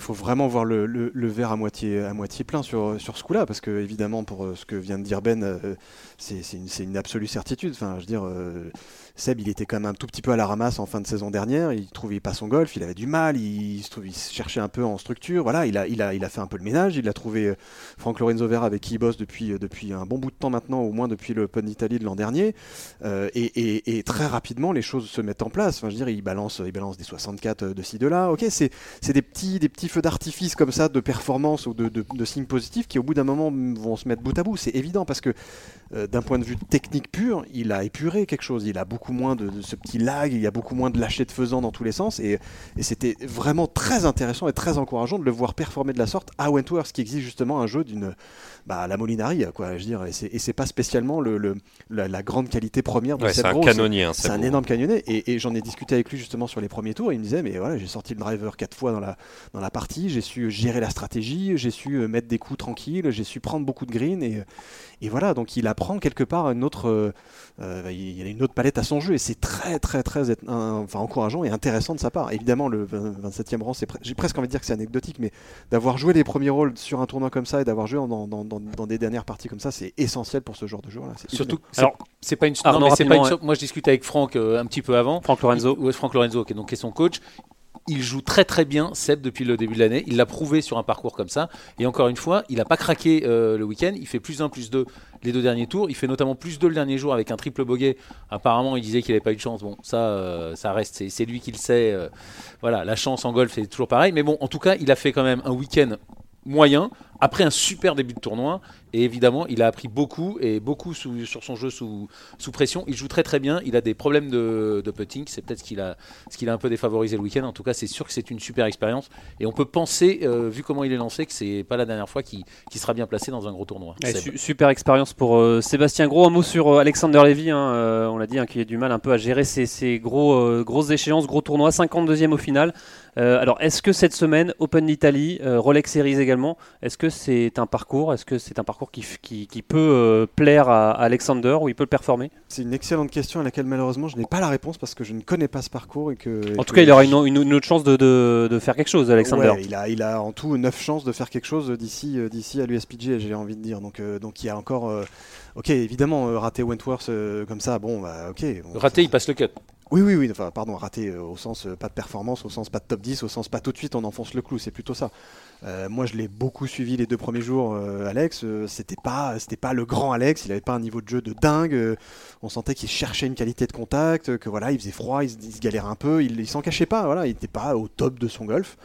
faut, vraiment voir le, verre à moitié, à moitié plein sur, sur ce coup-là, parce que évidemment, pour euh, ce que vient de dire Ben, euh, c'est une, une, absolue certitude. Enfin, je dire, euh, Seb, il était quand même un tout petit peu à la ramasse en fin de saison dernière. Il trouvait pas son golf, il avait du mal, il, se, trouvait- il cherchait un peu en structure. Voilà, il a, il a, il a fait un peu le ménage. Il a trouvé euh, Franck Lorenzo Vera avec qui il bosse depuis, euh, depuis un bon bout de temps maintenant, au moins depuis l'Open d'Italie de l'an dernier. Et, et- très rapidement, les choses se mettent en place. Enfin, je dire, il balance, il balance des 64 de ci, de là. Ok, c'est des petits, des petits feux d'artifice comme ça de performance ou de, de- signes positifs qui, au bout d'un moment, vont se mettre bout à bout. C'est évident parce que d'un point de vue technique pur, il a épuré quelque chose. Il a beaucoup moins de, de ce petit lag, il y a beaucoup moins de lâcher de faisant dans tous les sens. Et, et c'était vraiment très intéressant et très encourageant de le voir performer de la sorte à Wentworth, qui exige justement un jeu d'une. Bah, la Molinari, quoi, je veux dire. Et c'est- pas spécialement le, le- la, la grande qualité première de Ouais, c'est un canonnier. hein, C'est un énorme canyonnet et, et j'en ai discuté avec lui justement sur les premiers tours. Il me disait mais voilà j'ai sorti le driver quatre fois dans la dans la partie, j'ai su gérer la stratégie, j'ai su mettre des coups tranquilles, j'ai su prendre beaucoup de green et, et voilà donc il apprend quelque part une autre euh, euh, il y a une autre palette à son jeu et c'est très très très être- un- enfin encourageant et intéressant de sa part. Évidemment le 20 27e rang c'est pre- j'ai presque envie de dire que c'est anecdotique mais d'avoir joué les premiers rôles sur un tournoi comme ça et d'avoir joué dans, dans, dans- dans des dernières parties comme ça c'est essentiel pour ce genre de jeu là. Surtout, c'est- Alors, c'est pas une. Arnaud, non, mais c'est pas une rapidement, sur- Moi, je discute avec Franck euh, un petit peu avant. Franck Lorenzo. Il- ouais, Franck Lorenzo, qui est donc qui est son coach. Il joue très très bien Seb depuis le début de l'année. Il l'a prouvé sur un parcours comme ça. Et encore une fois, il n'a pas craqué euh, le week-end. Il fait plus 1, plus 2 les deux derniers tours. Il fait notamment plus 2 le dernier jour avec un triple bogey. Apparemment, il disait qu'il n'avait pas eu de chance. Bon, ça, euh, ça reste. C'est, lui qui le sait. euh, voilà, la chance en golf, c'est toujours pareil. Mais bon, en tout cas, il a fait quand même un week-end moyen après un super début de tournoi. Et évidemment, il a appris beaucoup et beaucoup sous- sur son jeu sous, sous pression. Il joue très très bien. Il a des problèmes de, de putting. C'est peut-être ce qu'il a, ce qu'il a un peu défavorisé le week-end. En tout cas, c'est sûr que c'est une super expérience. Et on peut penser, euh, vu comment il est lancé, que c'est pas la dernière fois qu'il qu'il sera bien placé dans un gros tournoi. Ouais, Seb. su- super expérience pour euh, Sébastien Gros. Un mot sur euh, Alexander Levy. hein, on l'a dit, hein, qui a du mal un peu à gérer ces, ces gros, grosses échéances, gros tournois. 52e au final. Euh, alors, est-ce que cette semaine, Open d'Italie, euh, Rolex Series également, est-ce que c'est un parcours Est-ce que c'est un parcours qui, f- qui, qui peut euh, plaire à, à Alexander ou il peut le performer? C'est une excellente question à laquelle malheureusement je n'ai pas la réponse parce que je ne connais pas ce parcours et que. En tout que cas, il aura je- une, une- une autre chance de, de- de faire quelque chose, Alexander. Ouais, il, a, il a en tout 9 chances de faire quelque chose d'ici d'ici à l'USPG, j'ai envie de dire. Donc, euh, donc il y a encore. euh, ok, évidemment, euh, rater Wentworth euh, comme ça, bon, bah, ok. bon, Raté, il passe le cut. Oui, oui, oui, enfin, pardon, raté euh, au sens euh, pas de performance, au sens pas de top 10, au sens pas tout de suite on enfonce le clou, c'est plutôt ça. Euh, moi je l'ai beaucoup suivi les deux premiers jours, euh, Alex, euh, c'était pas c'était pas le grand Alex, il avait pas un niveau de jeu de dingue, on sentait qu'il cherchait une qualité de contact, que voilà, il faisait froid, il, se- galérait un peu, il, s'en cachait pas, voilà, il était pas au top de son golf.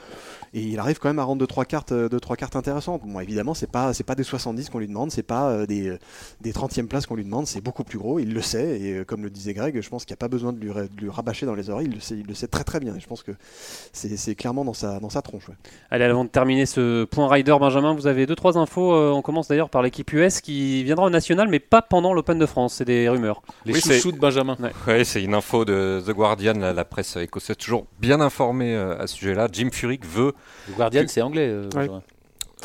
Et il arrive quand même à rendre deux trois cartes, deux trois cartes intéressantes. Bon, évidemment, c'est pas c'est pas des 70 qu'on lui demande, c'est pas des euh, des 30e places qu'on lui demande, c'est beaucoup plus gros. Il le sait et comme le disait Greg, je pense qu'il n'y a pas besoin de lui, rabâcher dans les oreilles. Il le sait, il le sait très très bien. Et je pense que c'est clairement dans sa tronche. Allez, avant de terminer ce point rider, Benjamin, vous avez deux trois infos. Euh, on commence d'ailleurs par l'équipe US qui viendra au national, mais pas pendant l'Open de France. C'est des rumeurs. Les Oui, c'est- chouchous de Benjamin. Ouais, c'est une info de The Guardian, la, la presse écossaise, toujours bien informée euh, à ce sujet-là. Jim Furyk veut. Le Guardian, c'est anglais. euh, Ouais.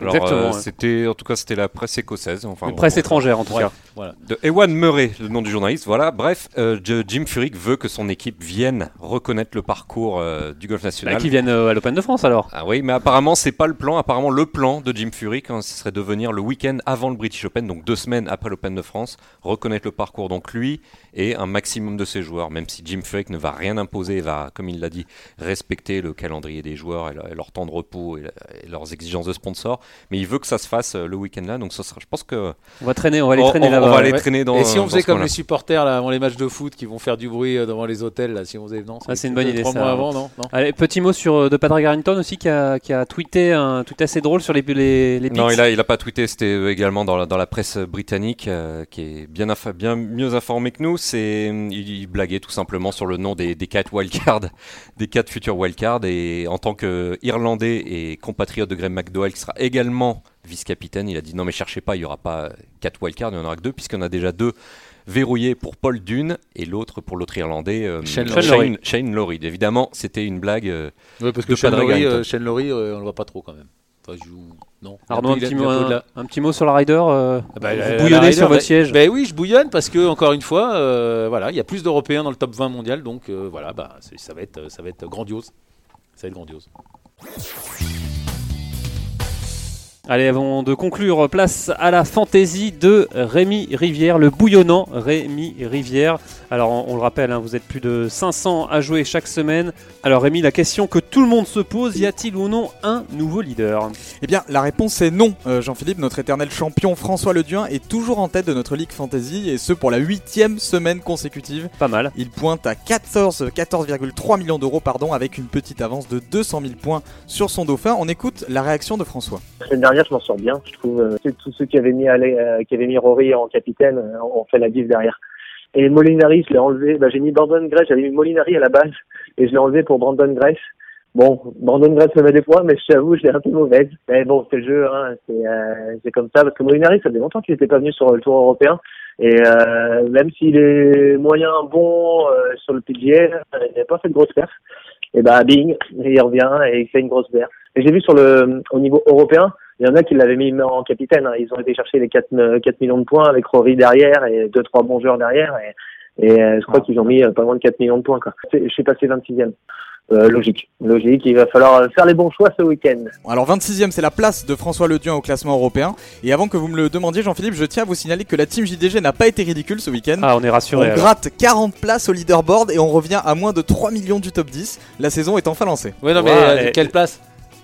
Alors, Exactement, euh, ouais. c'était, en tout cas, c'était la presse écossaise. Enfin, Une bon, presse étrangère en tout Ouais. cas. Voilà. de Ewan Murray, le nom du journaliste. Voilà. Bref, euh, Jim Furyk veut que son équipe vienne reconnaître le parcours euh, du golf Bah, national. qui viennent euh, à l'Open de France alors. Ah oui, mais apparemment c'est pas le plan. Apparemment le plan de Jim Furyk, hein, ce serait de venir le week-end avant le British Open, donc deux semaines après l'Open de France, reconnaître le parcours. Donc lui et un maximum de ses joueurs, même si Jim Furyk ne va rien imposer, va, comme il l'a dit, respecter le calendrier des joueurs et, leur, et leur temps de repos et, et leurs exigences de sponsors. Mais il veut que ça se fasse le week-end là, donc ce sera, je pense que On va traîner, on va aller on, traîner on- on là-bas. va aller ouais. traîner dans. Et si on faisait comme les supporters là, avant les matchs de foot qui vont faire du bruit euh, devant les hôtels là, si on faisait non Ah, c'est une bonne idée, Trois mois avant, non, non Allez, petit mot sur euh, de Patrick Harrington aussi qui a, qui a tweeté un tweet assez drôle sur les les, les Non, il a, il a pas tweeté, c'était euh, également dans la, dans la presse britannique, euh, qui est bien, bien mieux informée que nous. C'est, il, il blaguait tout simplement sur le nom des, des quatre wildcards, des quatre futurs wildcards. Et en tant qu'Irlandais et compatriote de Graham McDowell, qui sera également vice-capitaine, il a dit non mais cherchez pas, il y aura pas quatre wildcards, il y en aura que deux, puisqu'il y en a déjà deux verrouillés pour Paul Dune et l'autre pour l'autre Irlandais, euh, Shane. Shane, Shane Lowry. Évidemment, c'était une blague. euh, Ouais, parce de que Shane Harrington. euh, Shane Lowry, euh, on le voit pas trop quand même. Enfin, je joue- non. Arnaud, un petit, mot, un peu de un, la- un petit mot sur la rider. euh, Ah bah, vous la- la bouillonnez sur votre bah- siège. Ben oui, je bouillonne parce que encore une fois, euh, voilà, il y a plus d'Européens dans le top 20 mondial, donc euh, voilà, bah, ça va être, ça va être grandiose. Ça va être grandiose. Allez, avant de conclure, place à la fantaisie de Rémi Rivière, le bouillonnant Rémi Rivière. Alors, on, on le rappelle, hein, vous êtes plus de 500 à jouer chaque semaine. Alors, Rémi, la question que tout le monde se pose, y a-t-il ou non un nouveau leader? Eh bien, la réponse est non. Euh, Jean-Philippe, notre éternel champion François Leduin, est toujours en tête de notre Ligue Fantasy, et ce pour la huitième semaine consécutive. Pas mal. Il pointe à 14 14,3 millions d'euros pardon, avec une petite avance de 200 000 points sur son dauphin. On écoute la réaction de François. La semaine dernière, je m'en sors bien. Je trouve euh, c'est tous ceux qui avaient mis, euh, qui avaient mis Rory en capitaine euh, ont fait la diff derrière. Et Molinari, je l'ai enlevé. Bah, j'ai mis Brandon Grace. J'avais mis Molinari à la base et je l'ai enlevé pour Brandon Grace. Bon, Brandon Grace me met des points, mais je t'avoue, je l'ai un peu mauvaise. Mais bon, c'est le jeu, hein, c'est euh, c'est comme ça. Parce que Molinari, ça faisait longtemps qu'il n'était pas venu sur le Tour européen. Et euh, même s'il est moyen bon euh, sur le PGA, il n'a pas fait de grosse perf. Et bah, bing, il revient et il fait une grosse perf. Et j'ai vu sur le au niveau européen, il y en a qui l'avaient mis en capitaine. hein. Ils ont été chercher les 4, euh, 4 millions de points avec Rory derrière et deux trois bons joueurs derrière. Et, et euh, je crois qu'ils ont mis euh, pas loin de 4 millions de points. Quoi. Je suis passé 26e. Euh, logique, logique. Il va falloir euh, faire les bons choix ce week-end. Alors 26e, c'est la place de François Leduin au classement européen. Et avant que vous me le demandiez, Jean-Philippe, je tiens à vous signaler que la team JDG n'a pas été ridicule ce week-end. Ah, on est On rassuré. alors. gratte 40 places au leaderboard et on revient à moins de 3 millions du top 10. La saison est enfin lancée. Ouais, non, mais euh, quelle place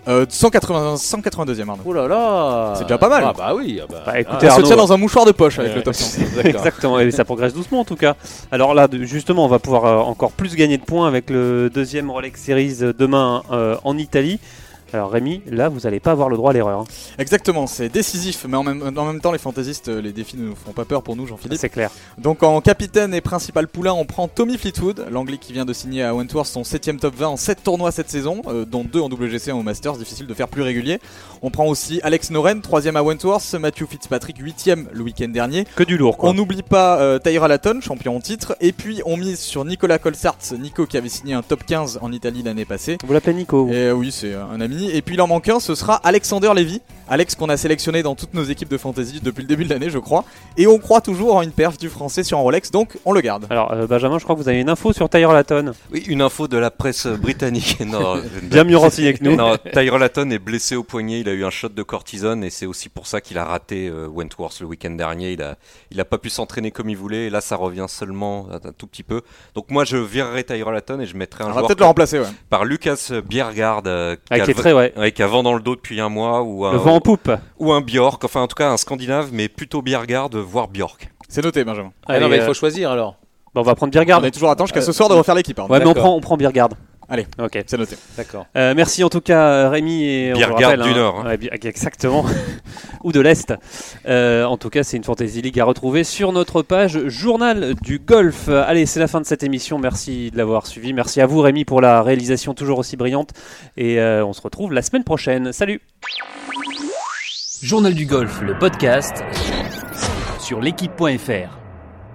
Euh, 180, 182e, Arnaud. Oh là là C'est déjà pas mal. Ah bah oui. ah bah, Bah, écoutez, Ça se Arnaud, tient dans un mouchoir de poche avec Ouais. le top 100. D'accord. Exactement, et ça progresse doucement en tout cas. Alors là, de- justement, on va pouvoir euh, encore plus gagner de points avec le deuxième Rolex Series euh, demain euh, en Italie. Alors Rémi, là, vous n'allez pas avoir le droit à l'erreur. hein. Exactement, c'est décisif, mais en même, en même temps, les fantaisistes, euh, les défis ne nous font pas peur pour nous, Jean-Philippe. C'est clair. Donc en capitaine et principal poulain, on prend Tommy Fleetwood, l'anglais qui vient de signer à Wentworth son 7ème top 20 en 7 tournois cette saison, euh, dont 2 en WGC et en Masters, difficile de faire plus régulier. On prend aussi Alex Noren, 3ème à Wentworth, Matthew Fitzpatrick, 8ème le week-end dernier. Que du lourd, quoi. On n'oublie pas euh, Tyra Latton, champion en titre, et puis on mise sur Nicolas Colsart, Nico qui avait signé un top 15 en Italie l'année passée. Vous l'appelez Nico Et euh, oui, c'est un ami. Et puis il en manque un, ce sera Alexander Levy. Alex qu'on a sélectionné dans toutes nos équipes de fantasy depuis le début de l'année, je crois. Et on croit toujours en une perf du français sur un Rolex, donc on le garde. Alors euh, Benjamin, je crois que vous avez une info sur Tyler Latton. Oui, une info de la presse britannique. non, Bien mieux renseigné que nous. Non, Tyra Latton est blessé au poignet, il a eu un shot de cortisone et c'est aussi pour ça qu'il a raté euh, Wentworth le week-end dernier. Il a, il a pas pu s'entraîner comme il voulait et là ça revient seulement un, tout petit peu. Donc moi je virerai Tyra Latton et je mettrai un On va joueur peut-être le remplacer, ouais. par Lucas Biergard euh, qui, Avec a ouais. ouais, qui a vent dans le dos depuis un mois ou un, Le vent en poupe. ou un Bjork, enfin en tout cas un Scandinave mais plutôt Biergard voire Bjork. C'est noté, Benjamin. Ah non, mais il euh, faut choisir alors. bah, on va prendre Biergard. On est toujours à temps jusqu'à ce Euh, soir de refaire l'équipe. hein. Ouais, mais on prend, on prend Biergard. Allez. Ok. C'est noté. D'accord. Euh, merci en tout cas Rémi et on rappelle, du hein. Nord, hein. Ouais, bi- exactement ou de l'Est. Euh, en tout cas, c'est une Fantasy League à retrouver sur notre page Journal du Golf. Allez, c'est la fin de cette émission. Merci de l'avoir suivi. Merci à vous Rémi pour la réalisation toujours aussi brillante et euh, on se retrouve la semaine prochaine. Salut. Journal du golf, le podcast sur l'équipe.fr.